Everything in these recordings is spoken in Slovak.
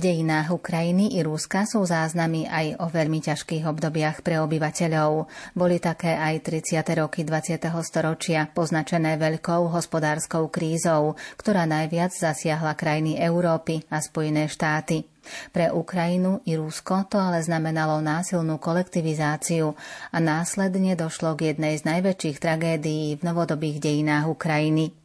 V dejinách Ukrajiny i Rúska sú záznamy aj o veľmi ťažkých obdobiach pre obyvateľov. Boli také aj 30. roky 20. storočia, poznačené veľkou hospodárskou krízou, ktorá najviac zasiahla krajiny Európy a Spojené štáty. Pre Ukrajinu i Rusko to ale znamenalo násilnú kolektivizáciu a následne došlo k jednej z najväčších tragédií v novodobých dejinách Ukrajiny.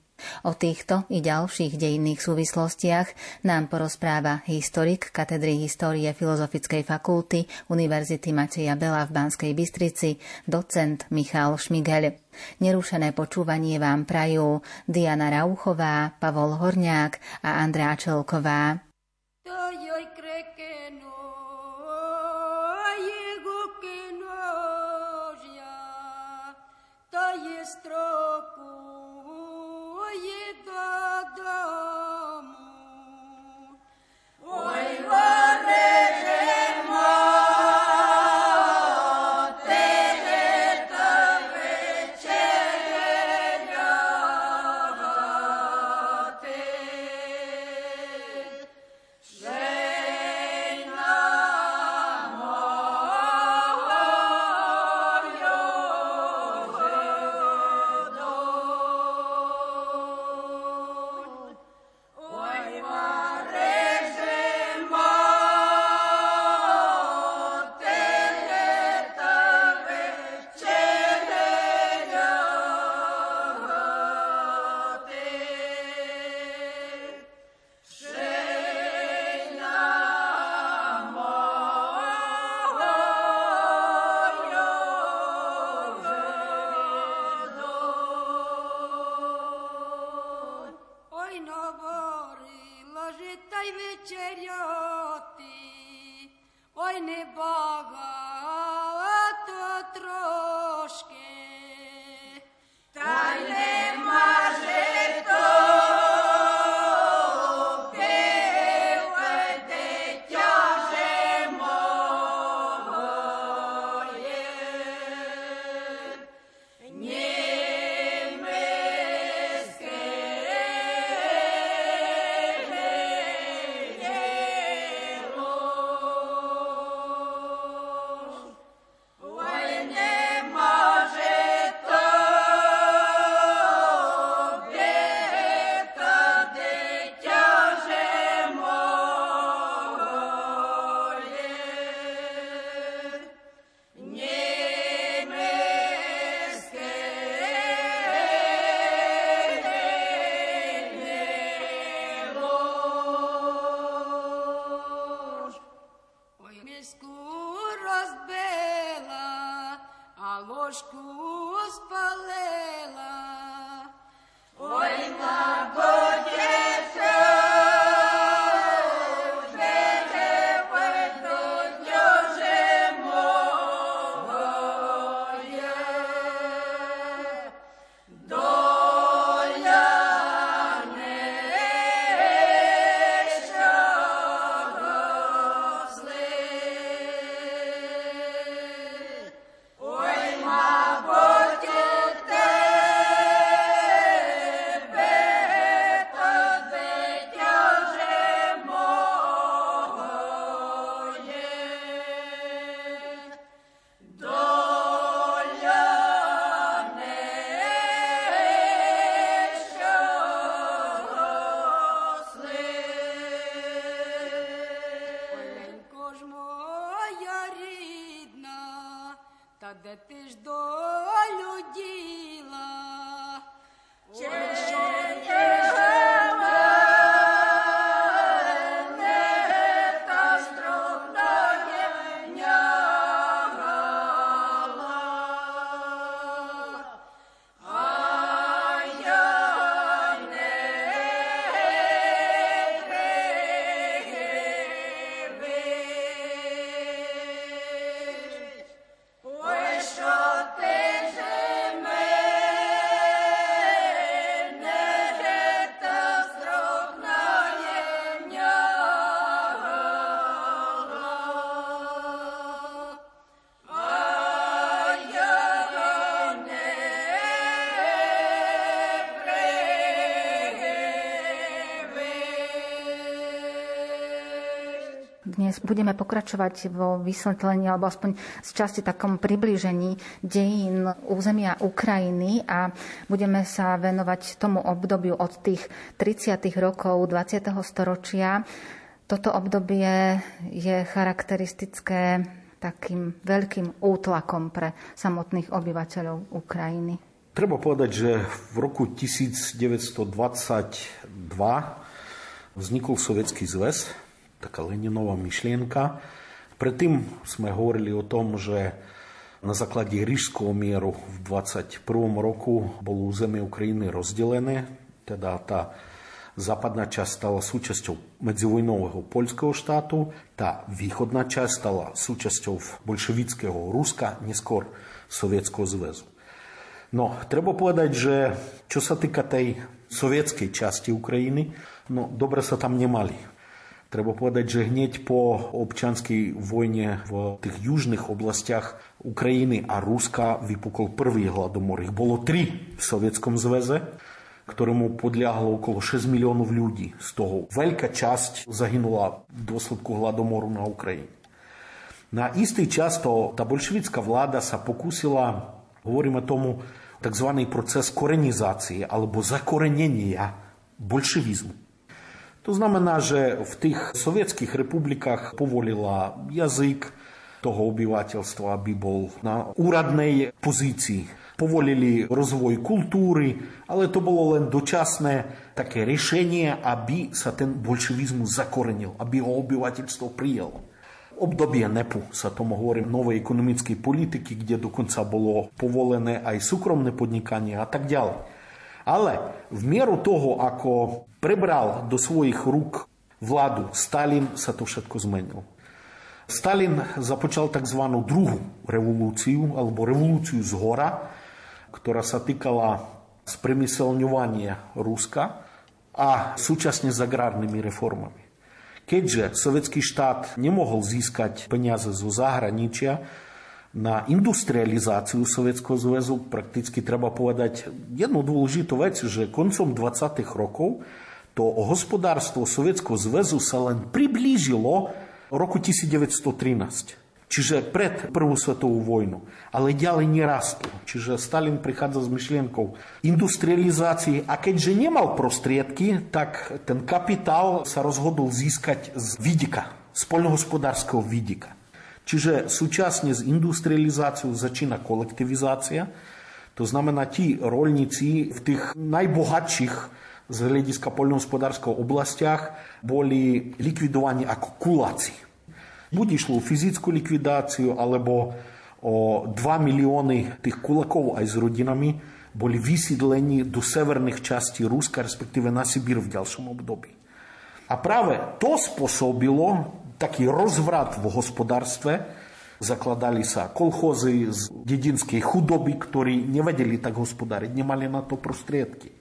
O týchto i ďalších dejinných súvislostiach nám porozpráva historik Katedry histórie Filozofickej fakulty Univerzity Mateja Bela v Banskej Bystrici, docent Michal Šmigel. Nerušené počúvanie vám prajú Diana Rauchová, Pavol Horniák a Andrá Čelková. Troku ye da budeme pokračovať vo vysvetlení alebo aspoň z časti takom približení dejín územia Ukrajiny a budeme sa venovať tomu obdobiu od tých 30. rokov 20. storočia. Toto obdobie je charakteristické takým veľkým útlakom pre samotných obyvateľov Ukrajiny. Treba povedať, že v roku 1922 vznikol Sovietský zväz, така Ленінова мішленка. Притым мы говорили о том, что на закладе Рижского миру в 21 року было уземі Украины разделены, тогда та западная часть стала сучастью мedzівойнового польского штату, та виходная часть стала сучастью большевицкого руска, не скоро Звезу. Но треба povedať, že čo sa týka tej sovietskej časti Ukrajiny, no dobre sa tam nemali. Треба подати, жа гнець по обчанскай войне в тих южних областях України, а руска выпукал первый гладомор. Їх було три в Совєтському Звезе, которому подлягло около 6 мільйонів людей. З того велика часть загинула дослідку гладомору на Україні. На істий час то та большевицька влада покусила, говоримо тому, так званий процес коренізації або закоренення большевізму. Že v tých sovietských republikách povolila jazyk toho obyvateľstva, aby bol na úradnej pozícii. Povolili rozvoj kultúry, ale to bolo len dočasné také riešenie, aby sa ten bolševizmus zakorenil, aby ho obyvateľstvo prijelo obdobie NEPu sa tomu hovorí novej ekonomickej politiky, kde dokonca bolo povolené aj súkromné podnikanie a tak ďalej. Toho, ako prebral do svojich rúk vládu Stalin, sa to všetko zmenilo. Stalin započal tzv. druhú revolúciu, alebo revolúciu z hora, ktorá sa týkala spremyselňovania Ruska a súčasne s agrárnymi reformami. Keďže sovietský štát nemohol získať peniaze zo zahraničia, na industrializáciu Sovietskeho zväzu prakticky treba povedať jednu dôležitú vec, že koncom 20. rokov to hospodárstvo Sovietskeho zväzu sa len priblížilo roku 1913. Čiže pred Prvú svetovú vojnu. Ale ďalej nerastlo. Čiže Stalin prichádza s myšlienkou industrializácie a keďže nemal prostriedky, tak ten kapitál sa rozhodol získať z vidika, z poľnohospodárskeho vidika. Čiže súčasne s industrializáciou začína kolektivizácia. To znamená, tí rolníci v tých najbohatších z hľadiska poľnohospodárského oblastiach boli likvidovaní ako kuláci. Buď išlo o fyzickú likvidáciu, alebo o 2 milióny tých kulakov aj s rodinami boli vysídlení do severných častí Ruska, respektíve na Sibír v ďalšom období. A práve to spôsobilo taký rozvrat v hospodárstve. Zakladali sa kolchozy z dedinskej chudoby, ktorí nevedeli tak hospodáriť, nemali na to prostriedky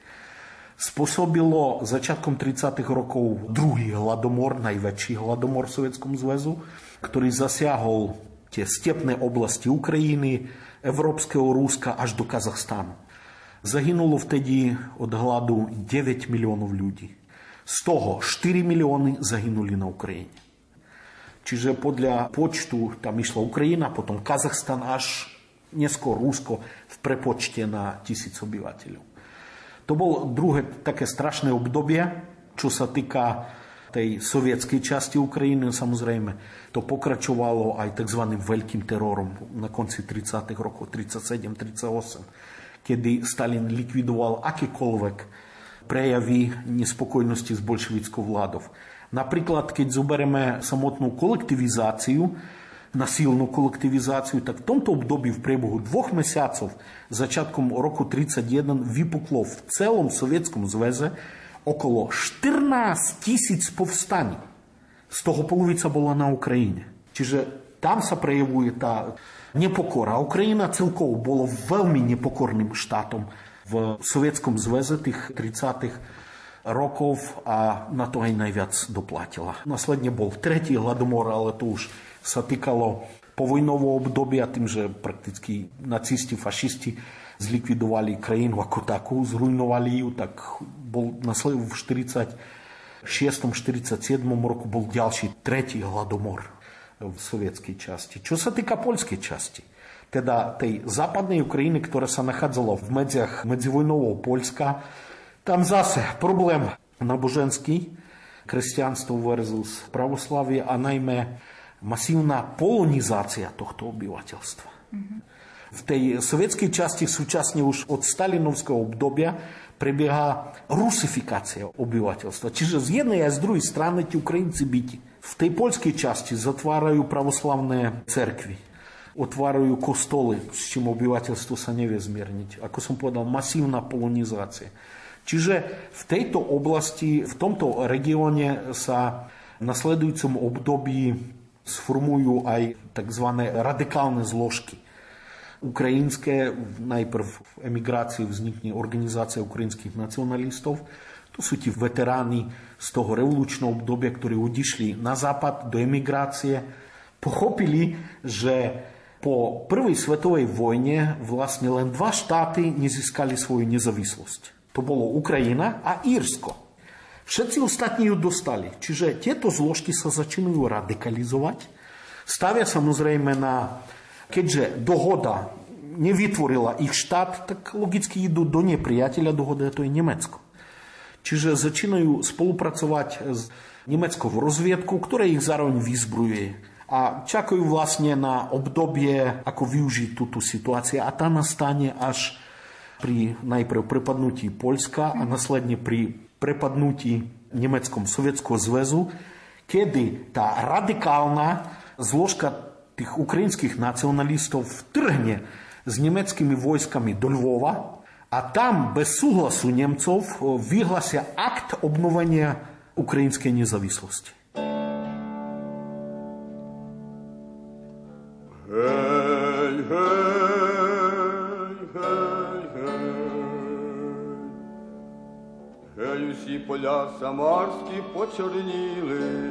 spôsobilo začiatkom 30. rokov druhý hladomor, najväčší hladomor v Sovietskom zväzu, ktorý zasiahol tie stepné oblasti Ukrajiny, Európskeho Rúska až do Kazachstánu. Zahynulo vtedy od hladu 9 miliónov ľudí. Z toho 4 milióny zahynuli na Ukrajine. Čiže podľa počtu tam išla Ukrajina, potom Kazachstan až neskôr Rusko v prepočte na tisíc obyvateľov. To bolo druhé také strašné obdobie, čo sa týka tej sovietskej časti Ukrajiny, samozrejme, to pokračovalo aj tzv. veľkým terorom na konci 30. rokov, 37-38, kedy Stalin likvidoval akékoľvek prejavy nespokojnosti s bolševickou vládou. Zoberieme samotnú kolektivizáciu, na silnú kolektivizáciu, tak v tomto období v priebehu dvoch mesiacov začiatkom roku 1931 vypuklo v celom Sovietskom zväze okolo 14 tisíc povstaní. Z toho polovica bola na Ukrajine. Čiže tam sa prejavuje tá nepokora. Ukrajina celkovo bolo veľmi nepokorným štátom v Sovietskom zväze tých 30 ako takú, zrujnovali ju, tak bol na v 40 647 roku bol ďalší tretí hladomor v sovietskej časti. Čo sa týka poľskej časti, teda tej západnej Ukrajiny, ktorá sa nachádzala v medziach medzivojnového Poľska, tam zase problém náboženský, kresťanstvo versus pravoslavie a najmä masívna polonizácia tohto obyvateľstva. Mm-hmm. V tej sovietskej časti súčasne už od stalinovského obdobia prebieha rusifikácia obyvateľstva. Čiže z jednej a z druhej strany tí Ukrajinci byti. V tej poľskej časti zatvárajú pravoslavné cerkvy. Otvárajú kostoly, s čím obyvateľstvo sa nevie zmierniť. Ako som povedal, masívna polonizácia. Čiže v tejto oblasti, v tomto regióne sa v nasledujúcom období sformujú aj tzv. radikálne zložky. Ukrajinské, najprv v emigrácii vznikne organizácia ukrajinských nacionalistov. To sú ti veteráni z toho revolučného obdobia, ktorí odišli na západ do emigrácie. Pochopili, že po prvej svetovej vojne vlastne len dva štáty nezískali svoju nezávislosť. To bolo Ukrajina a Írsko. Všetci ostatní ju dostali. Čiže tieto zložky sa začínajú radikalizovať. Stavia samozrejme na, keďže dohoda nevytvorila ich štát, tak logicky idú do nepriateľa dohody, to je Nemecko. Čiže začínajú spolupracovať s nemeckou rozviedkou, ktorá ich zároveň vyzbruje. A čakajú vlastne na obdobie, ako využiť túto situáciu. A tá nastane až pri najprv prepadnutí Poľska a následne pri prepadnutí Nemeckom Sovietského zväzu, kedy tá radikálna zložka tých ukrajinských nacionalistov vtrhne s nemeckými vojskami do Lvova a tam bez súhlasu Nemcov vyhlasia akt obnovenia ukrajinskej nezávislosti. Hej, hej. Гей поля самарські почорніли,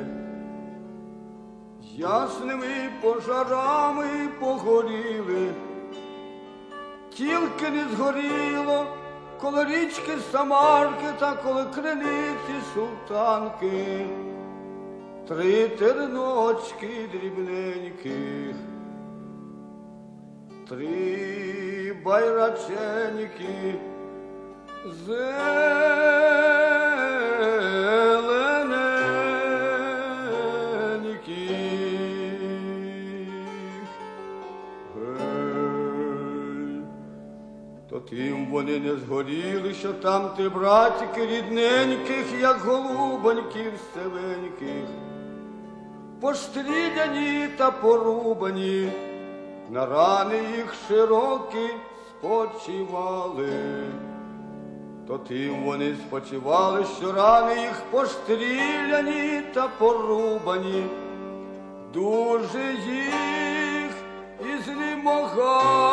ясними пожарами погоріли, тільки не згоріло, коли річки Самарки та коли криниці султанки, три терночки дрібненьких, три байраченьки. То вони не згоріли, що там ти братики рідненьких, як голубоньків селеньких, постріляні та порубані, на рани їх широкі спочивали. То тим вони спочивали, що рани їх постріляні та порубані, дуже їх і знемогали.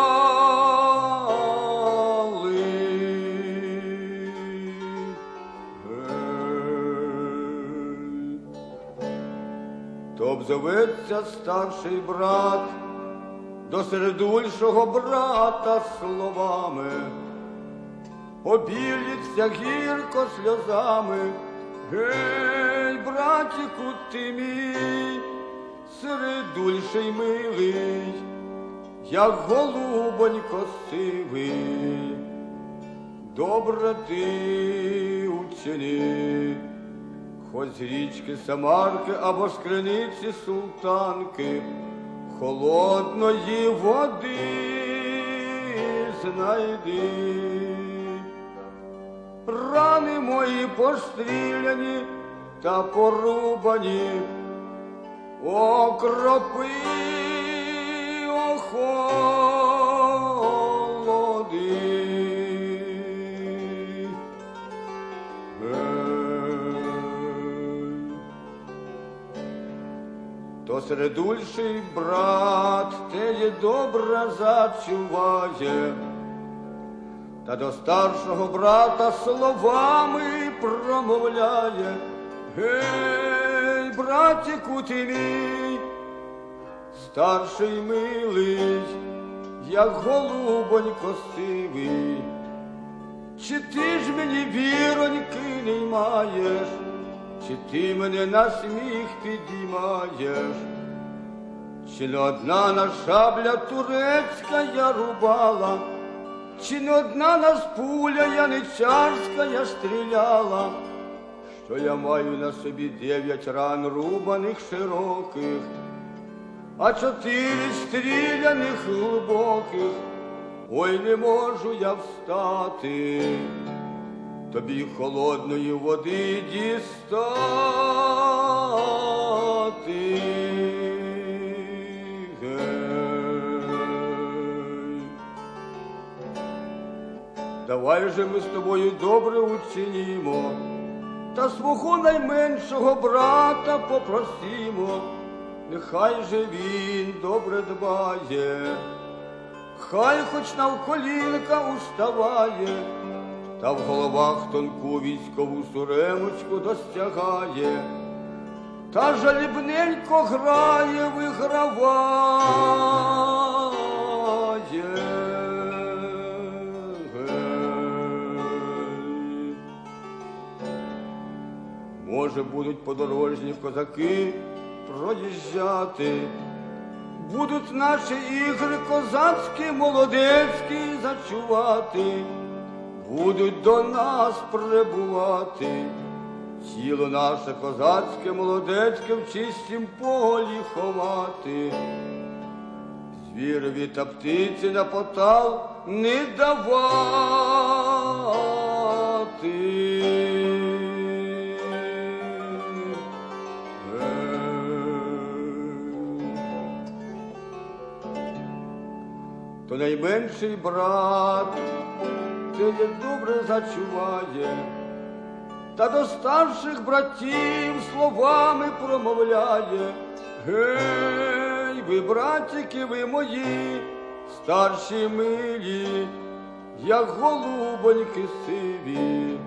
Обзоветься старший брат до середульшого брата словами. Обіліться гірко сльозами. Гей, братіку, ти мій, середульший милий, як голубонько сивий, добре ти учені, хоч з річки Самарки або з криниці султанки, холодної води знайди рани мої постріляні та порубані, окропи охолоди. То середульший брат те є добре зачуває, та до старшого брата словами промовляє, Гей, братіку ти мій, старший милий, як голубонько сивий, чи ти ж мені віроньки не маєш, чи ти мене на сміх підіймаєш, чи не одна на шабля турецька я рубала, чи не одна нас пуля яничарська я стріляла, що я маю на собі дев'ять ран рубаних широких, а чотири стріляних глибоких, ой не можу я встати тобі холодної води дістати. Давай же ми з тобою добре учинімо, та свого найменшого брата попросімо, нехай же він добре дбає, хай хоч навколінка уставає та в головах тонку військову суремочку достягає, та жалібненько грає, виграває. Може, будуть подорожні козаки проїжджати, будуть наші ігри козацькі, молодецькі зачувати будуть до нас прибувати, тіло наше козацьке, молодецьке в чистім полі ховати, звірові та птиці на потал не давати. То найменший брат те добре зачуває, та до старших братів словами промовляє. Гей, ви, братики, ви мої, старші милі, як голубоньки сиві.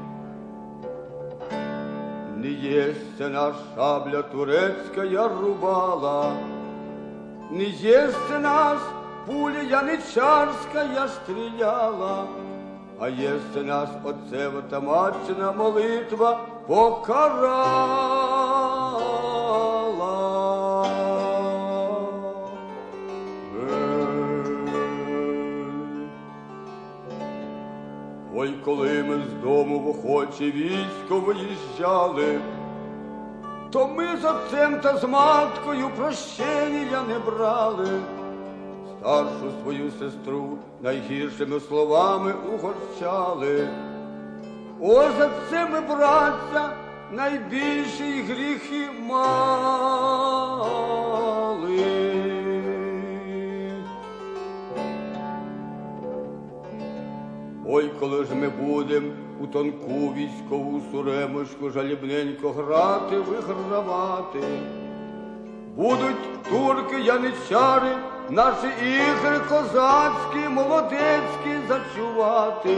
Не єсться наш шабля турецька я рубала, не єсться нас пуля яничарська я стріляла, а єсться нас отцева та матчина молитва покарала. Ой, коли ми з дому в охоче військо виїжджали, то ми з отцем та з маткою прощення не брали старшу свою сестру найгіршими словами угорчали. О, за це ми, браття, найбільші гріхи мали. Ой, коли ж ми будем у тонку військову суремочку жалібненько грати, вигравати, будуть турки, яничари, наші ігри козацькі, молодецькі зачувати,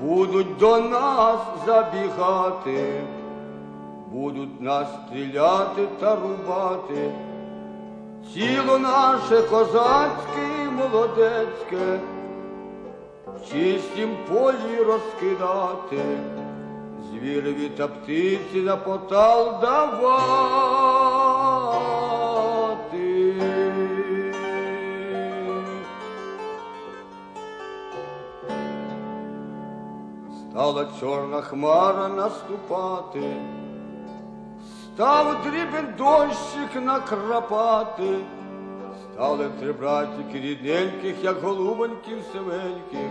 будуть до нас забігати, будуть нас стріляти та рубати. Тіло наше козацьке і молодецьке, в чистім полі розкидати, звірові та птиці на потал давати. Стала чорна хмара наступати, став дрібен дощик накрапати, стали три братики рідненьких, як голубоньків севеньких,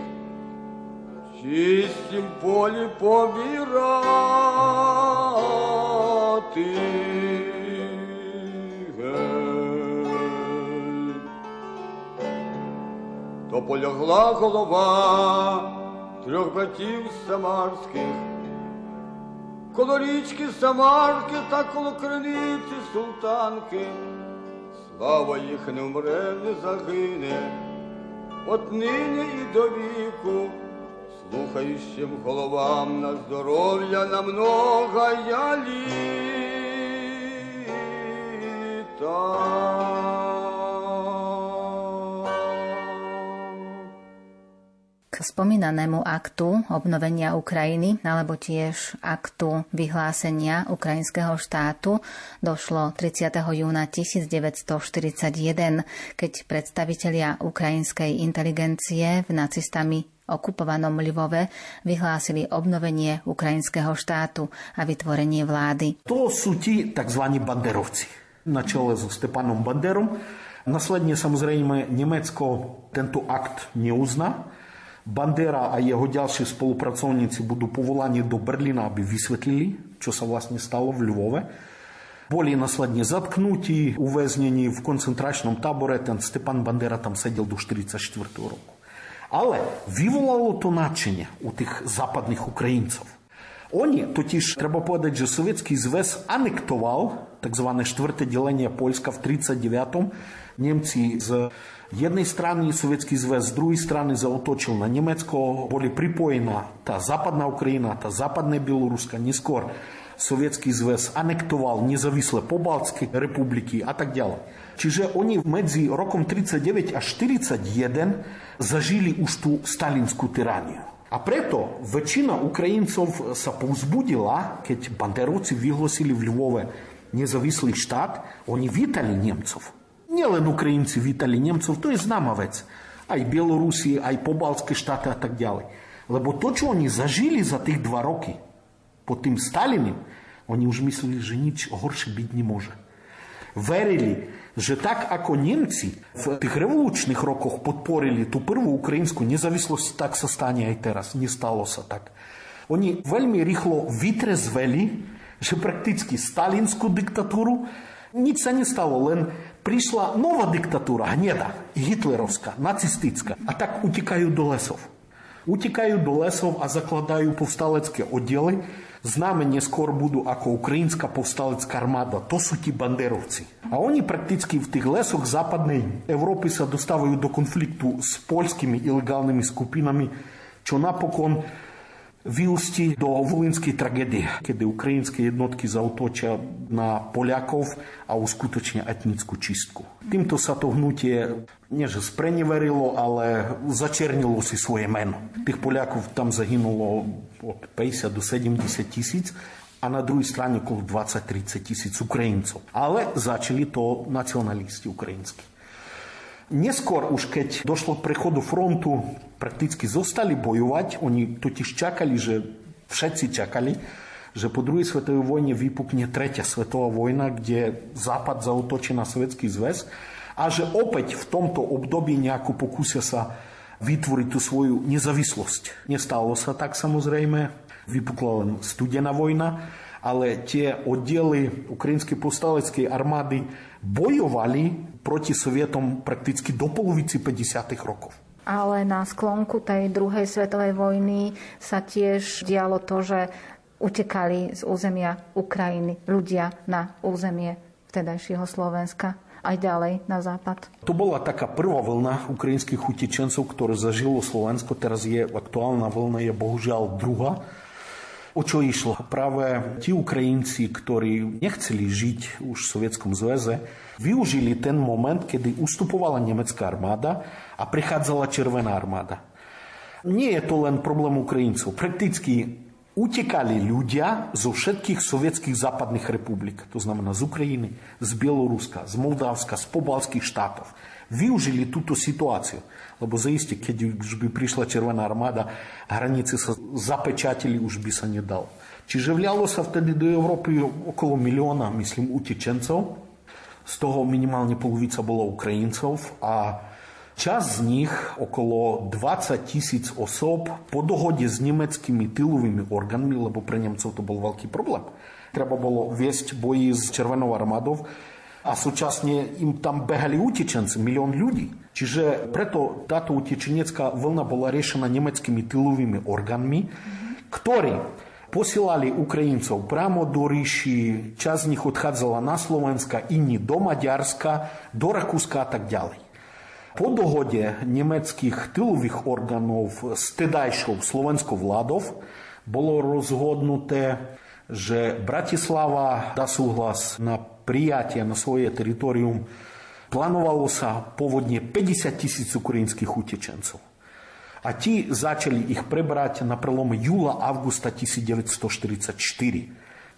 в чистім полі побірати. То полягла голова трьох братів самарських, коло річки Самарки та коло криниці султанки. Слава їх не вмре, не загине, от нині і до віку, слухаючим головам на здоров'я на много я літа. Spomínanému aktu obnovenia Ukrajiny alebo tiež aktu vyhlásenia ukrajinského štátu došlo 30. júna 1941, keď predstavitelia ukrajinskej inteligencie v nacistami okupovanom Lvove vyhlásili obnovenie ukrajinského štátu a vytvorenie vlády. To sú ti tzv. banderovci na čele so Stepanom Banderom. Nasledne samozrejme Nemecko tento akt neuzná. Бандера, а його ďalší spolupracovníci будуть поволані до Берліна, аби vysvetlili, що це власне стало в Lvove. Болі насладні заткнуті, увезнені в концентрачному таборі, там Степан Бандера там сидів до 1944 року. Але виволало то начення у тих западних українців. Вони, тотіж, треба подати, що Совєтський звез анектував так зване четверте ділення Польська в 1939-му. Німці з jednej strany Sowiecki Związek, z drugiej strony zaotoczył na niemiecko, byli pripojena ta zapadna Ukraina, ta zapadna Białoruska, nie skoro Советский Звез анектував незавісле Побалтські республіки, а так далі. Чиже вони в меді роком 39 аж 41 зажили уж ту сталінську тиранію. А прето вечина українців саповзбудила, кеть бандеровці виголосили в Львове незавіслий штат, вони вітали німців не len Українці вітали німців, то і знамовець, а й Білорусі, а й Побалтські штати, а так далі. Лебо то, що вони зажили за тих два роки по тим Сталіним, вони вже мислили, що ніч горше бід не може. Верили, що так, ако німці в тих революційних роках підпорили ту перву українську незалежність, так се стане і зараз, не сталося так. Вони вельми ріхло витрезвели, що практично сталінську диктатуру Nic sa nestalo, len prišla nová diktatúra, hneda, hitlerovská, nacistická. A tak utekajú do lesov. Utekajú do lesov a zakladajú povstalecké oddiely, známe neskôr budú ako ukrajinská povstalecká armáda. To sú ti banderovci. A oni prakticky v tých lesoch západnej Európy sa dostávajú do konfliktu s poľskými ilegálnymi skupinami, čo napokon vyústi do volinskej tragédie, kedy ukrajinské jednotky zautočia na Poliakov a uskutočnia etnickú čistku. Týmto sa to hnutie nie že spreneverilo, ale začernilo si svoje meno. Tých Poliakov tam zahynulo od 50 do 70 tisíc a na druhej strane okolo 20-30 tisíc Ukrajincov. Ale začali to nacionalisti ukrajinskí. Neskôr už keď došlo k prechodu frontu, prakticky zostali bojovať. Oni totiž čakali, že všetci čakali, že po druhej svetovej vojne vypukne tretia svetová vojna, kde Západ zautočí na Sovietský zväz a že opäť v tomto období nejako pokúsia sa vytvoriť tú svoju nezávislosť. Nestalo sa tak samozrejme, vypukla len studená vojna, ale tie oddiely ukrajinskej povstaleckej armády bojovali proti Sovietom prakticky do polovici 50. rokov. Ale na sklonku tej druhej svetovej vojny sa tiež dialo to, že utekali z územia Ukrajiny ľudia na územie vtedajšieho Slovenska aj ďalej na západ. To bola taká prvá vlna ukrajinských utečencov, ktoré zažilo Slovensko. Teraz je aktuálna vlna, je bohužiaľ druhá. O čo išlo? Práve ti Ukrajinci, ktorí nechceli žiť už v Sovietskom zväze, využili ten moment, kedy ustupovala nemecká armáda a prichádzala Červená armáda. Nie je to len problém Ukrajincov. Prakticky utekali ľudia zo všetkých sovietských západných republik. To znamená z Ukrajiny, z Bieloruska, z Moldavska, z pobalských štátov виужили ту ситуацію. Лабо заїсті, коли би прийшла Червона армада, границі запечатили, уж би не дав. Чи живлялося втеді до Європи около мільйона, мислим, утіченців. З того мінімальна половиця була українців, а Час з них около 20 тисяч особ по догоді з німецькими тиловими органами, бо при німців то був великий проблем. Треба було вести бої з Червоного армадов, a súčasne там tam behali utečenci, milión ľudí. Čiže preto táto utečenecká vlna bola riešená nemeckými tylovými orgánmi, ktorí посилали українців прямо до Риши, з них відходила на Словенска, ині до Мадярська, до Ракуска и так далі. По догоді німецьких тилових органів з тедайшов словенсько-владов було розгоднуте, що Братислава дасть углас на prijatie na svoje teritorium, plánovalo sa pôvodne 50 tisíc ukrajinských utečencov. A ti začali ich prebrať na prelome júla-augusta 1944.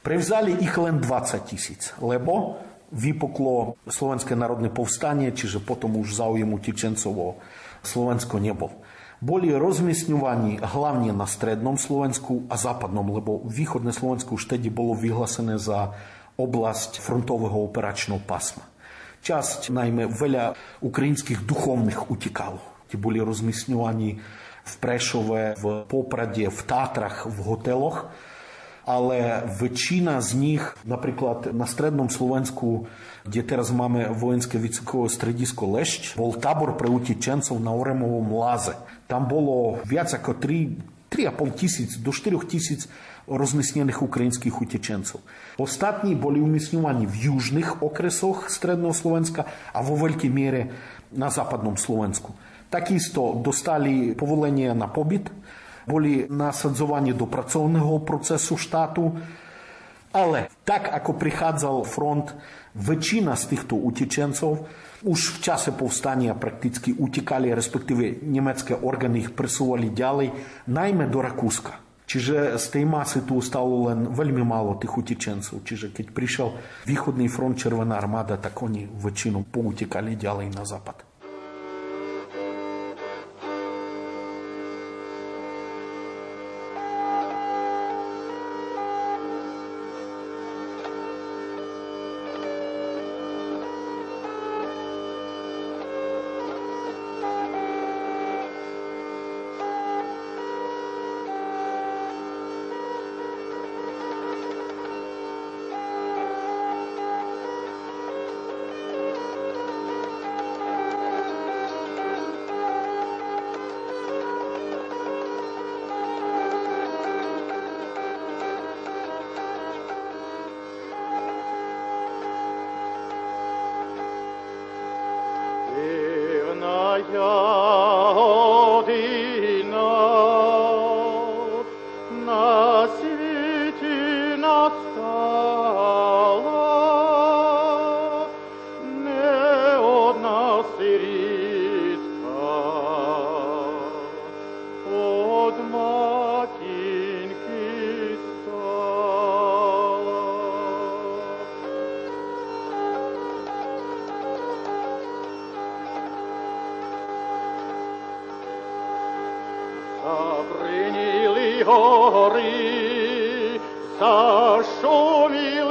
Prevzali ich len 20 tisíc, lebo vypuklo Slovenské národné povstanie, čiže potom už záujem utečencov o Slovensko nebol. Boli rozmiestňovaní hlavne na strednom Slovensku a západnom, lebo východné Slovensko už tedy bolo vyhlásené za область фронтового операчного пасма. Часть, найме, веля українських духовних утікало. Ті були розміснювані в Прешове, в Попраді, в Татрах, в готелах. Але вичина з них, наприклад, на Средному Словенську, де зараз маємо воїнське військове стрідісько Лещ, був табор при Утіченців на Оремовому лазе. Там було в'яця котрі 3,5 тисяч до 4 тисяч rozmiestnených ukrajinských utečencov. Ostatní boli umiestňovaní v južných okresoch stredného Slovenska a vo veľkej miere na západnom Slovensku. Takisto dostali povolenie na pobyt boli nasadzovaní do pracovného procesu štátu, ale tak ako prichádzal front, väčšina z týchto utečencov už v čase povstania prakticky utekali, respektíve nemecké orgány ich presúvali ďalej, najmä do Rakúska. Čiže z tej masy tu stalo len veľmi málo tých utečencov. Čiže keď prišiel východný front Červená armáda, tak oni väčšinu poutekali ďalej na západ. To show me.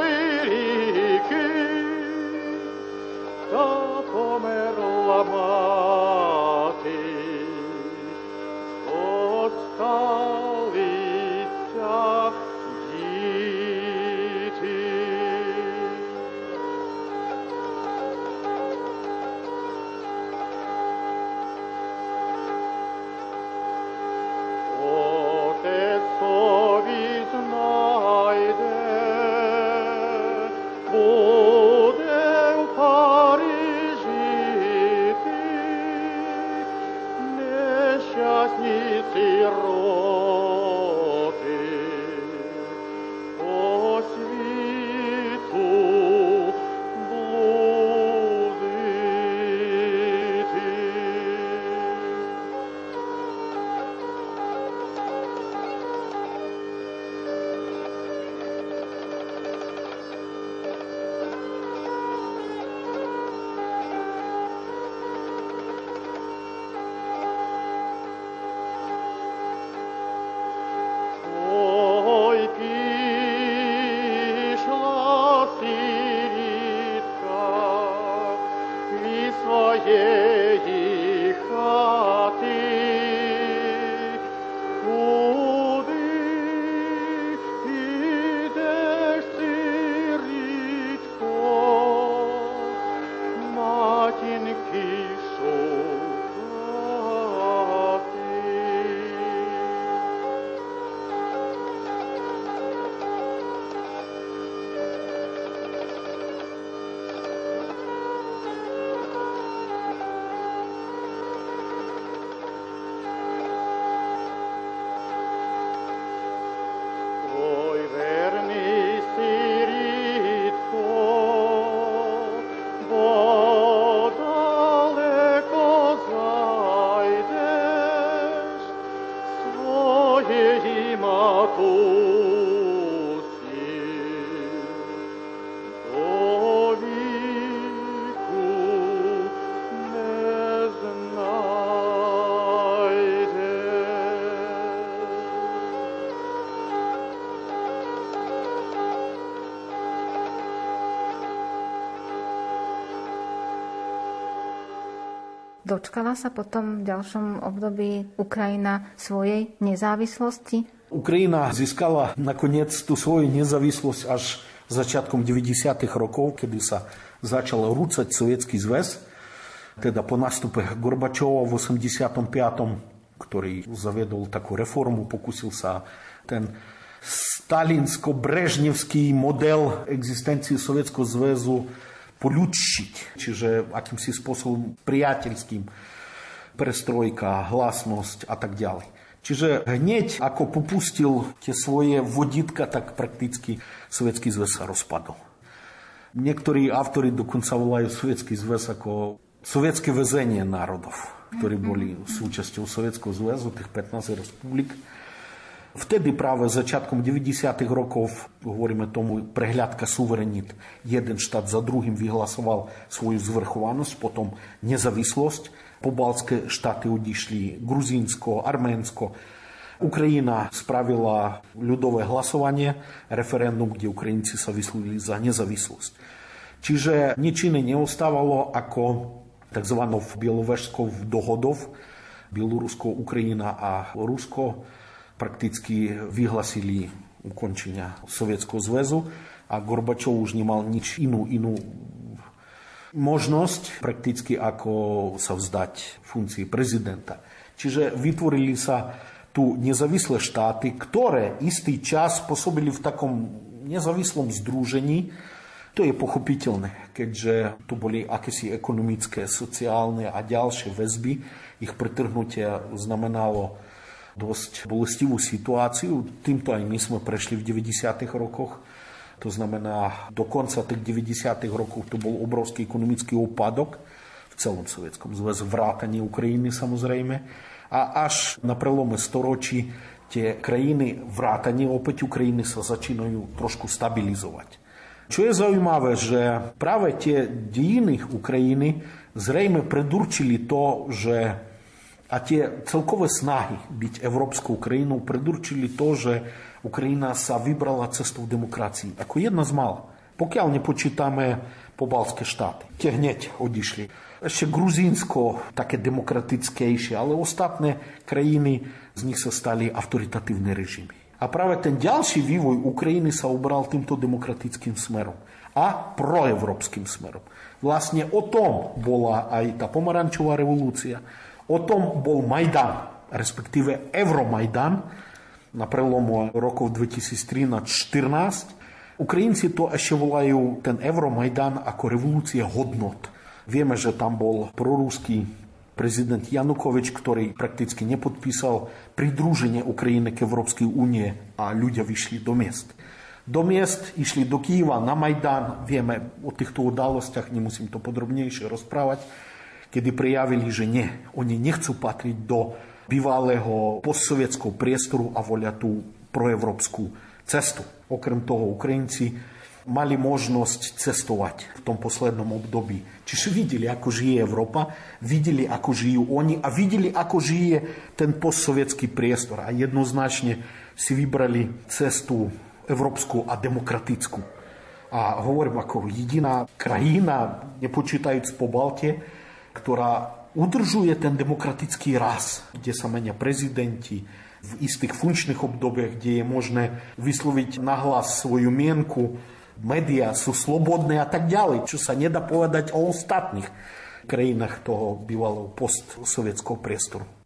Dočkala sa potom v ďalšom období Ukrajina svojej nezávislosti? Ukrajina získala nakoniec tú svoju nezávislosť až začiatkom 90. rokov, kedy sa začal rúcať Sovietský zväz, teda po nástupe Gorbačova v 85 ktorý zaviedol takú reformu, pokusil sa ten stalinsko-brežnevský model existencie Sovietského zväzu poľudšiť, čiže akýmsi spôsobom priateľským prestrojka, hlasnosť a tak ďalej. Čiže hneď ako popustil tie svoje vodítka, tak prakticky Sovietský zväz sa rozpadol. Niektorí autori dokonca volajú Sovietský zväz ako sovietské väzenie národov, ktorí boli súčasťou Sovietského zväzu, tých 15 republik. Vtedy práve začiatkom 90. rokov, hovoríme tomu prehľadka suverenit, jeden štát za druhým vyhlasoval svoju zvrchovanosť, potom nezávislosť. Pobalské štáty odišli Gruzínsko, Arménsko. Ukrajina spravila ľudové hlasovanie, referendum, kde Ukrajinci sa vyslovili za nezávislosť. Čiže nič iné neostávalo ako tzv. Bielovežskov dohodov, Bielorusko, Ukrajina a Rusko prakticky vyhlasili ukončenia Sovietského zväzu a Gorbačov už nemal nič inú, inú možnosť prakticky ako sa vzdať funkcii prezidenta. Čiže vytvorili sa tu nezávislé štáty, ktoré istý čas pôsobili v takom nezávislom združení. To je pochopiteľné, keďže tu boli akési ekonomické, sociálne a ďalšie väzby. Ich pretrhnutie znamenalo dosť bolestivú situáciu. Týmto aj my sme prešli v 90. rokoch. To znamená, do konca tých 90. rokov to bol obrovský ekonomický úpadok v celom Sovietskom zväze, vrátanie Ukrajiny samozrejme. A až na prelome storočí tie krajiny, vrátanie opäť Ukrajiny sa začínajú trošku stabilizovať. Čo je zaujímavé, že práve tie dejiny Ukrajiny zrejme predurčili to, že а те целковые снаги бить Европскую Украину придурчили то, що Україна са вибрала цесту в демократії. Ако єдна з мала, поки не почитаємо Побалтські штати, ті гнять одійшли. Ще грузинсько таке демократичніше, але остатні країни з них стали авторитативні режими. А праве ten дальший вивой України са обрав тимто демократичним смером, а проєвропським смером. Власне, о том була а та помаранчева революція – O tom bol Majdan, respektíve Euromajdan na prelomu rokov 2013-14. Ukrajinci to ešte volajú ten Euromajdan ako revolúcia hodnot. Vieme, že tam bol prorúský prezident Janukovič, ktorý prakticky nepodpísal pridruženie Ukrajiny k Európskej únie a ľudia vyšli do miest. Do miest išli do Kýva na Majdan, vieme o týchto udalostiach, nemusím to podrobnejšie rozprávať kedy prijavili, že nie, oni nechcú patriť do bývalého postsovietského priestoru a volia tú proevropskú cestu. Okrem toho Ukrajinci mali možnosť cestovať v tom poslednom období. Čiže videli, ako žije Európa, videli, ako žijú oni a videli, ako žije ten postsovietský priestor. A jednoznačne si vybrali cestu európsku a demokratickú. A hovorím, ako jediná krajina, nepočítajúc po Balte, ktorá udržuje ten demokratický raz, kde sa menia prezidenti, v istých funkčných obdobiach, kde je možné vysloviť nahlas svoju mienku, médiá sú slobodné a tak ďalej, čo sa nedá povedať o ostatných krajinách toho bývalého postsovietského priestoru.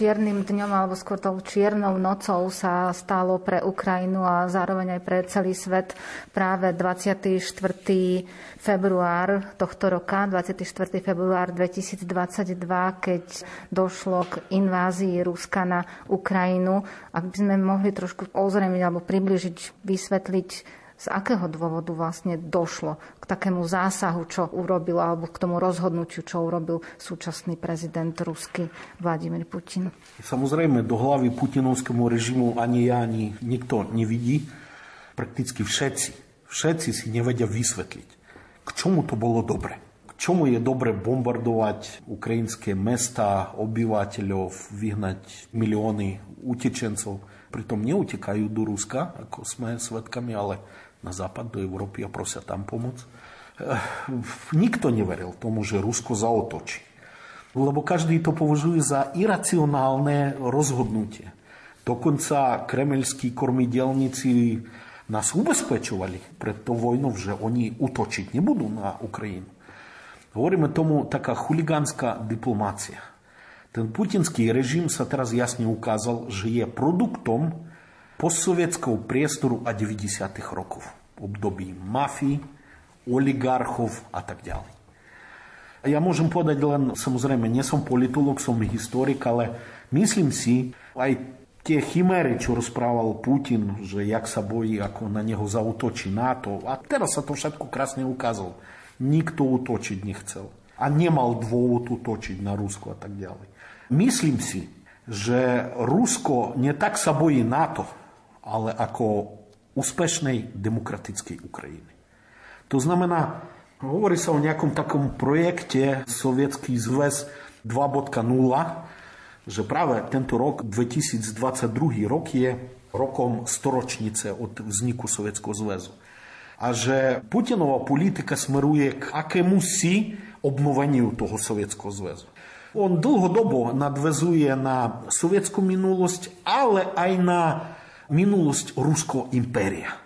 Čiernym dňom alebo skôr tou čiernou nocou sa stalo pre Ukrajinu a zároveň aj pre celý svet práve 24. február tohto roka, 24. február 2022, keď došlo k invázii Ruska na Ukrajinu. Ak by sme mohli trošku ozremiť alebo približiť, vysvetliť z akého dôvodu vlastne došlo k takému zásahu, čo urobil, alebo k tomu rozhodnutiu, čo urobil súčasný prezident Rusky Vladimír Putin? Samozrejme, do hlavy putinovskému režimu ani ja, ani nikto nevidí. Prakticky všetci, všetci si nevedia vysvetliť, k čomu to bolo dobre. K čomu je dobre bombardovať ukrajinské mesta, obyvateľov, vyhnať milióny utečencov. Pritom neutekajú do Ruska, ako sme svedkami, ale na západ do Európy a prosia tam pomoc. Eh, nikto neveril tomu, že Rusko zaotočí. Lebo každý to považuje za iracionálne rozhodnutie. Dokonca kremelskí kormidelníci nás ubezpečovali pred tou vojnou, že oni utočiť nebudú na Ukrajinu. Hovoríme tomu taká chuligánska diplomácia. Ten putinský režim sa teraz jasne ukázal, že je produktom постсоветского престору a 90-х років, обдобі мафії, олігархів а так далі. Ja môžem povedať len, samozrejme, nie som politolog, som historik, ale myslím si, aj tie chimery, čo rozprával Putin, že jak sa bojí, ako na neho zautočí NATO. A teraz sa to všetko krásne ukázalo. Nikto utočiť nechcel. A nemal dôvod utočiť na Rusko a tak ďalej. Myslím si, že Rusko nie tak sa bojí NATO, ale ako úspešnej demokratickej Ukrajiny. To znamená, hovorí sa o nejakom takom projekte Sovietský zväz 2.0, že práve tento rok, 2022 rok je rokom storočnice od vzniku Sovietského zväzu. А же Путінова політика смирує к акемусі обмованню того Совєтського Зв'язку. Он довгодобо надвезує на совєтську минулость, але ай на minulosť Ruského impéria.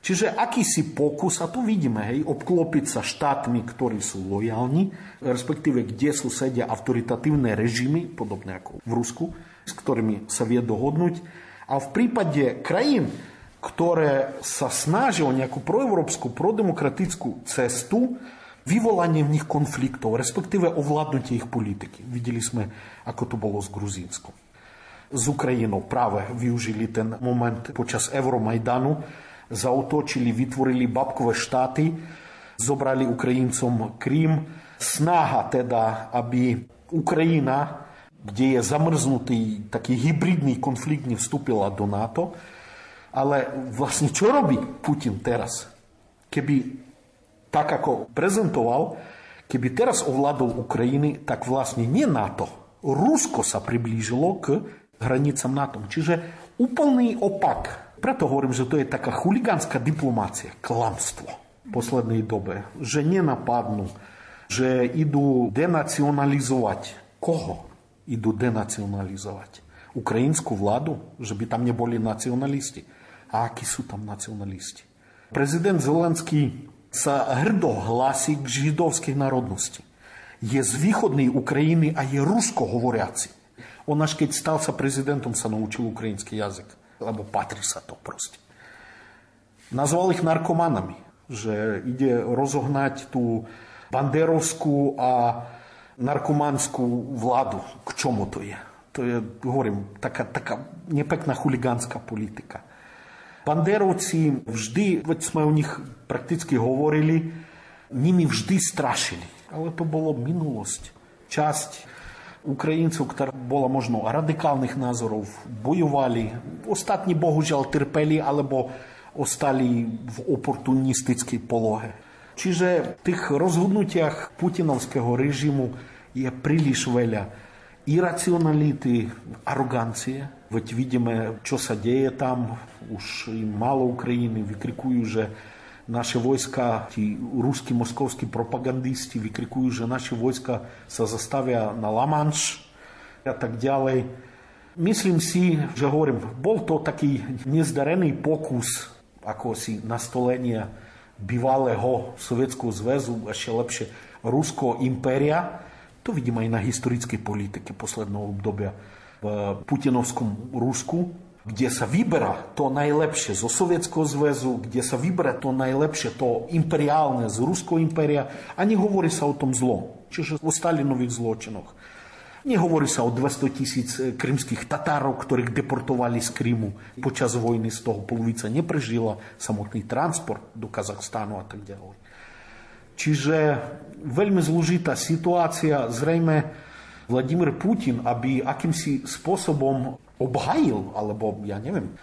Čiže akýsi pokus, a tu vidíme, hej, obklopiť sa štátmi, ktorí sú lojálni, respektíve kde sú sedia autoritatívne režimy, podobné ako v Rusku, s ktorými sa vie dohodnúť. A v prípade krajín, ktoré sa snažia o nejakú proeurópsku, prodemokratickú cestu, vyvolanie v nich konfliktov, respektíve ovládnutie ich politiky. Videli sme, ako to bolo s Gruzínskom s Ukrajinou práve využili ten moment počas Euromajdanu, zautočili, vytvorili babkové štáty, zobrali Ukrajincom Krím. Snaha teda, aby Ukrajina, kde je zamrznutý taký hybridný konflikt, nevstúpila do NATO. Ale vlastne čo robí Putin teraz? Keby tak, ako prezentoval, keby teraz ovládol Ukrajiny, tak vlastne nie NATO. Rusko sa priblížilo k hranicám NATO. Diplomácia, klamstvo v poslednej dobe. Že nenapadnú, že idú denacionalizovať. Koho idú denacionalizovať? Ukrajinskú vládu? Že by tam neboli nacionalisti? A akí sú tam nacionalisti? Prezident Zelenský sa hrdo hlási k židovskej národnosti. Je z východnej Ukrajiny a Он аж keď stal sa prezidentom, sa naučil ukrajinský jazyk, lebo patrí sa to proste. Nazval ich narkomanami, že ide rozohnať tú banderovskú a narkomanskú vládu. K čому to je? To je, hovorím, taká, taká nepekná хулиганская политика. Бандеровці вжди, от ми у них практично говорили, ними вжди страшили. Але то було минулость, часть Українців, яка было можна радыкальных назораў баювалі астатні богужал терпелі або осталі в опортуністичні пологи. Чи же тих розгоднуттях путіновського режиму є приліш веля? Ірраціоналіти ароганція ведь видимо що садеє там уж і мало України викрикую вже vykrikujú, že naše vojska sa zastavia na Lamanš a tak ďalej. Myslím si, že hovorím, bol to taký nezdarený pokus ako si nastolenia bývalého Sovietského zväzu, ešte lepšie Ruského impéria. To vidím aj na historickej politike posledného obdobia. v Putinovskom Rusku, kde sa vyberá to najlepšie zo Sovietského zväzu, kde sa vyberá to najlepšie, to imperiálne z Ruského impéria a nehovorí sa o tom zlom, čiže o Stalinových zločinoch. Nehovorí sa o 200 tisíc krymských Tatárov, ktorých deportovali z Krymu počas vojny, z toho polovica neprežila, samotný transport do Kazachstánu a tak ďalej. Čiže veľmi zložitá situácia, zrejme Vladimír Putin, aby akýmsi spôsobom obhajil, alebo ja neviem,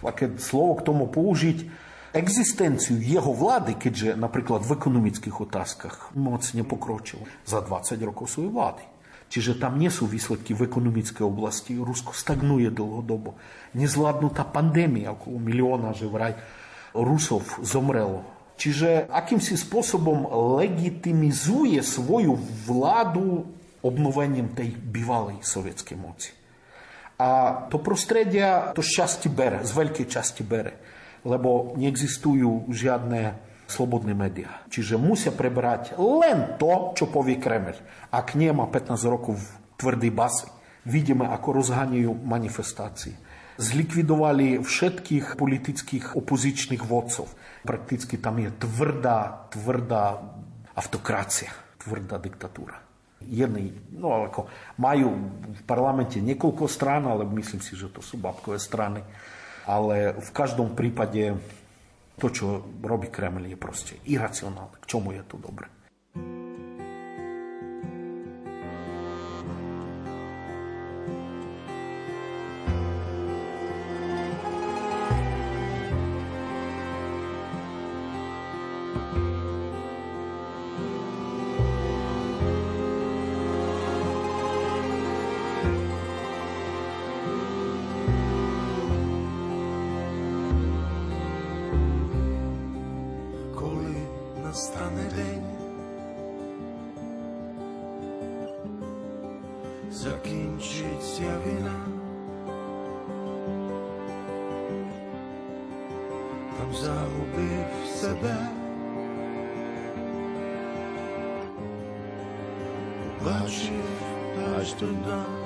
aké slovo k tomu použiť, existenciu jeho vlády, keďže napríklad v ekonomických otázkach moc nepokročil za 20 rokov svojej vlády. Čiže tam nie sú výsledky v ekonomickej oblasti. Rusko stagnuje dlhodobo. Nezvládnutá pandémia, okolo milióna, že vraj Rusov zomrelo. Čiže akýmsi spôsobom legitimizuje svoju vládu obnovením tej bývalej sovietskej moci. A to prostredia to šťastie bere, z veľkej časti bere, lebo neexistujú žiadne slobodné médiá. Čiže musia prebrať len to, čo povie Kreml. Ak nie má 15 rokov tvrdý basy, vidíme, ako rozháňajú manifestácie. Zlikvidovali všetkých politických opozičných vodcov. Prakticky tam je tvrdá, tvrdá autokracia, tvrdá diktatúra jedný, no ako majú v parlamente niekoľko strán, ale myslím si, že to sú babkové strany. Ale v každom prípade to, čo robí Kreml, je proste iracionálne. K čomu je to dobré? končiť ja vina. Tam zahubив себе, Бачив аж до дна.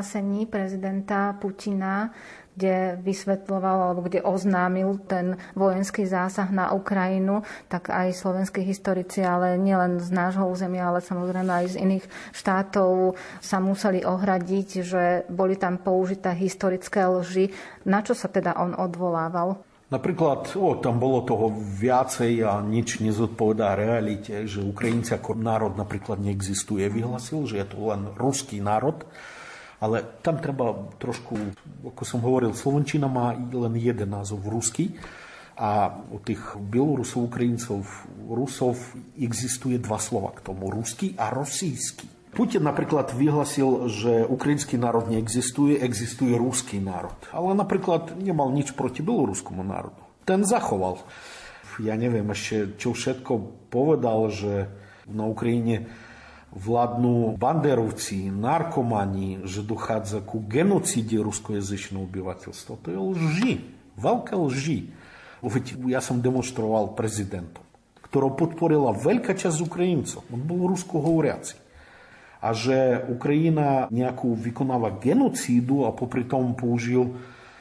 Vyhlásení prezidenta Putina kde vysvetloval alebo kde oznámil ten vojenský zásah na Ukrajinu, tak aj slovenskí historici, ale nielen z nášho územia, ale samozrejme aj z iných štátov sa museli ohradiť, že boli tam použité historické lži. Na čo sa teda on odvolával? Napríklad, o, tam bolo toho viacej a nič nezodpovedá realite, že Ukrajinci ako národ napríklad neexistuje. Vyhlasil, že je to len ruský národ ale tam treba trošku, ako som hovoril, Slovenčina má len jeden názov, ruský. A u tých Bielorusov, Ukrajincov, Rusov existuje dva slova k tomu. Ruský a rosijský. Putin napríklad vyhlasil, že ukrajinský národ neexistuje, existuje ruský národ. Ale napríklad nemal nič proti bieloruskému národu. Ten zachoval. Ja neviem ešte, čo všetko povedal, že na Ukrajine vládnu banderovci, narkomani, že dochádza ku genocíde ruskojazyčného obyvateľstva. To je lži, veľké lži. Veď ja som demonstroval prezidentom, ktorého podporila veľká časť Ukrajincov. On bol rusko hovoriaci. A že Ukrajina nejakú vykonáva genocídu a popri tom použil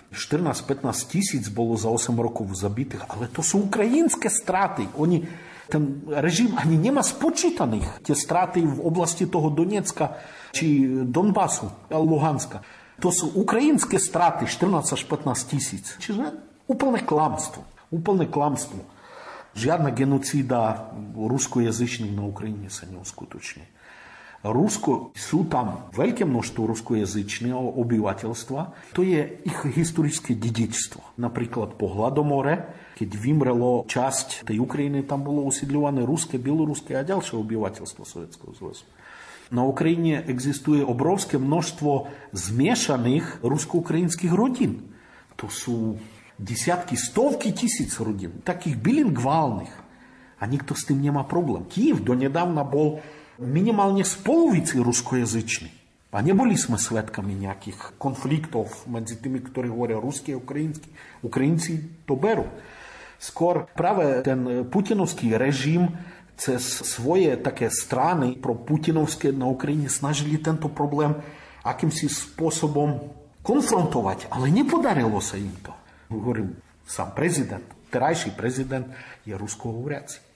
14-15 tisíc bolo za 8 rokov zabitých, ale to sú ukrajinské straty. Oni ten režim ani nemá spočítaných tie straty v oblasti toho Donecka či Donbasu, Luhanska. To sú ukrajinské straty 14 až 15 tisíc. Čiže úplne klamstvo. Úplne klamstvo. Žiadna genocída ruskojazyčných na Ukrajine sa neuskutoční. Rusko, sú tam veľké množstvo ruskojazyčného obyvateľstva. To je ich historické dedičstvo. Napríklad po Hladomore, keď vymrelo časť tej Ukrajiny, tam bolo usídľované ruské, bieloruské a ďalšie obyvateľstvo Sovjetského zväzu. Na Ukrajine existuje obrovské množstvo zmiešaných rusko-ukrajinských rodín. To sú desiatky, stovky tisíc rodín, takých bilingválnych. A nikto s tým nemá problém. Kiev donedávna bol minimálne z polovici ruskojazyční. A neboli sme svetkami nejakých konfliktov medzi tými, ktorí hovoria rusky a ukrajinsky. Ukrajinci to berú. Skôr práve ten putinovský režim cez svoje také strany pro putinovské na Ukrajine snažili tento problém akýmsi spôsobom konfrontovať, ale nepodarilo sa im to. Hovorím, sám prezident, terajší prezident je rusko hovoriaci.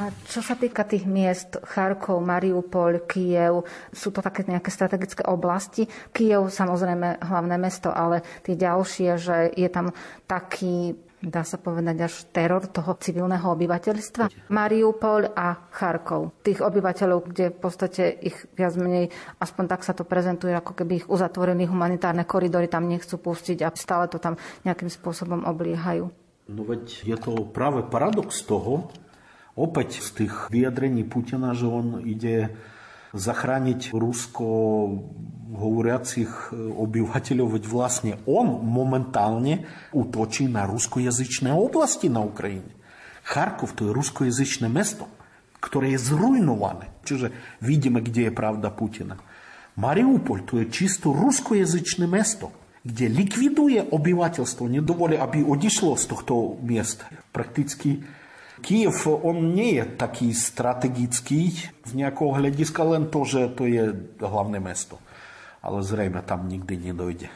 A čo sa týka tých miest, Charkov, Mariupol, Kiev, sú to také nejaké strategické oblasti. Kiev samozrejme hlavné mesto, ale tie ďalšie, že je tam taký dá sa povedať, až teror toho civilného obyvateľstva. Mariupol a Charkov. Tých obyvateľov, kde v podstate ich viac menej, aspoň tak sa to prezentuje, ako keby ich uzatvorili humanitárne koridory, tam nechcú pustiť a stále to tam nejakým spôsobom obliehajú. No veď je to práve paradox toho, opet z tych wyjadrení Putina, że on idzie захранить русскоговорящих обивателей власне, он моментально уточи на русскоязычные области на Украине. Харьков – то русскоязычное место, которое зруйновано. Чуже, видимо, где и правда Путина. Мариуполь – то чисто русскоязычное место, где ликвидует обивательство, не довольно, аби одишло с того места. Практически Kiev, on nie je taký strategický z nejakého hľadiska, len to, že to je hlavné mesto. Ale zrejme tam nikdy nedojde.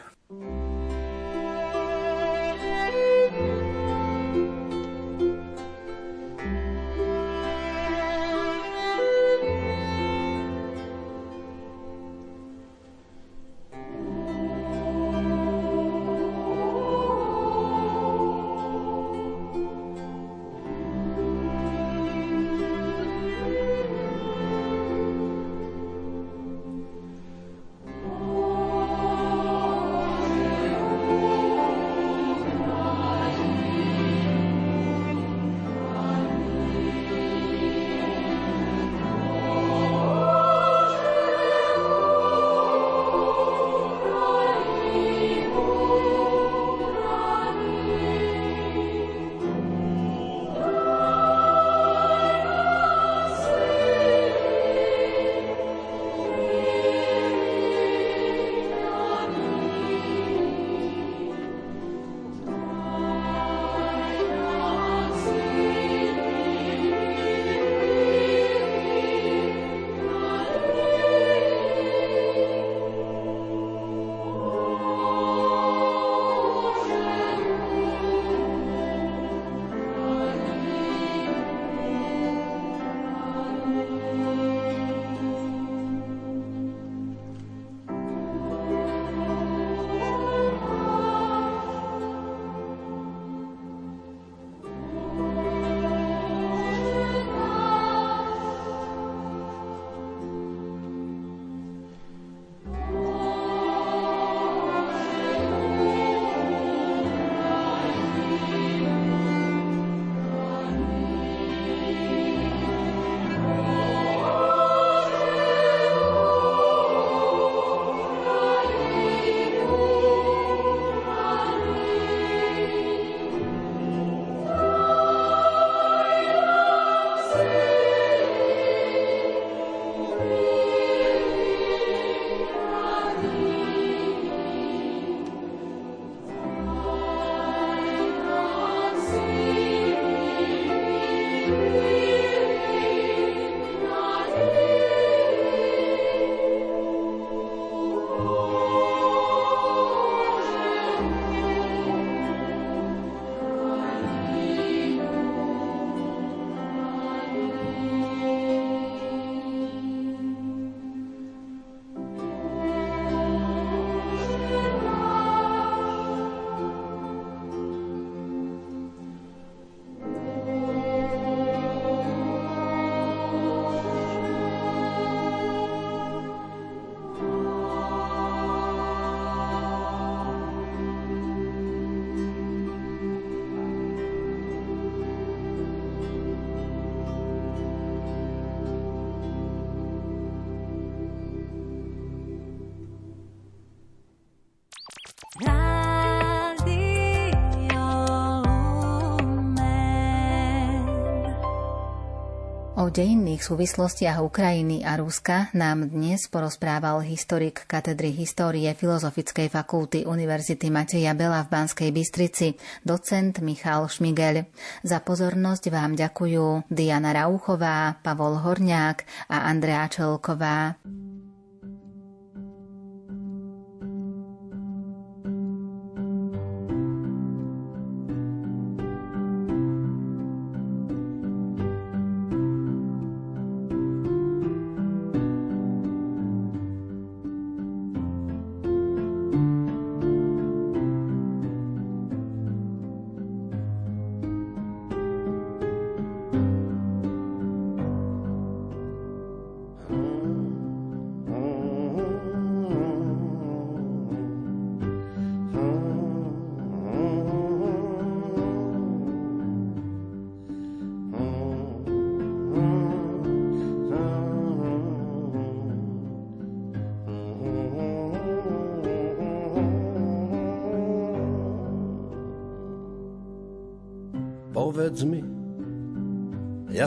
O dejinných súvislostiach Ukrajiny a Ruska nám dnes porozprával historik katedry histórie Filozofickej fakulty Univerzity Mateja Bela v Banskej Bystrici, docent Michal Šmigel. Za pozornosť vám ďakujú Diana Rauchová, Pavol Horňák a Andrea Čelková.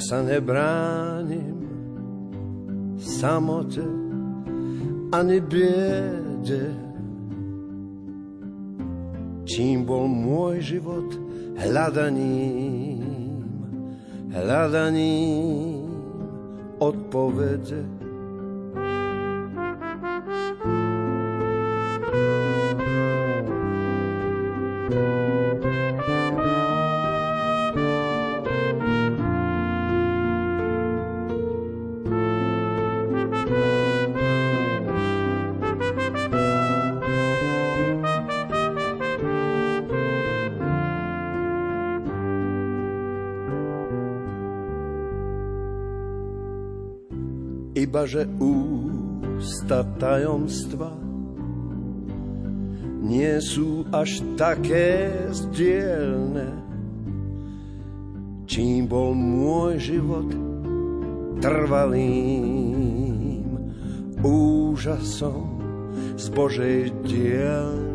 Sa nebránim samote ani biede. Čím bol môj život hľadaním, hľadaním odpovede. Iba že ústa tajomstva nie sú až také zdielne. Čím bol môj život trvalým úžasom z Božej dielne.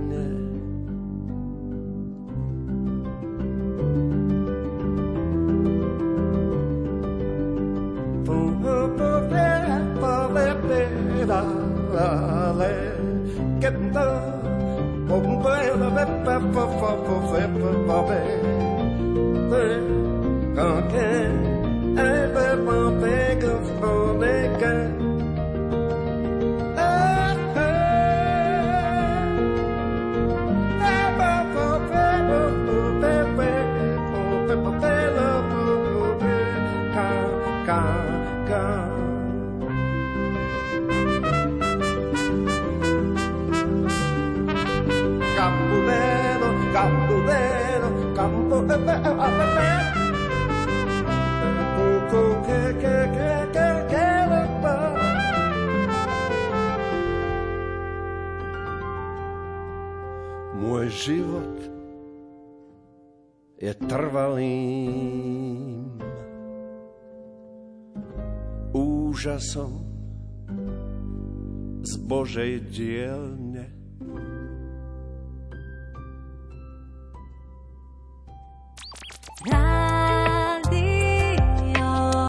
Úžasom z Božej dielne.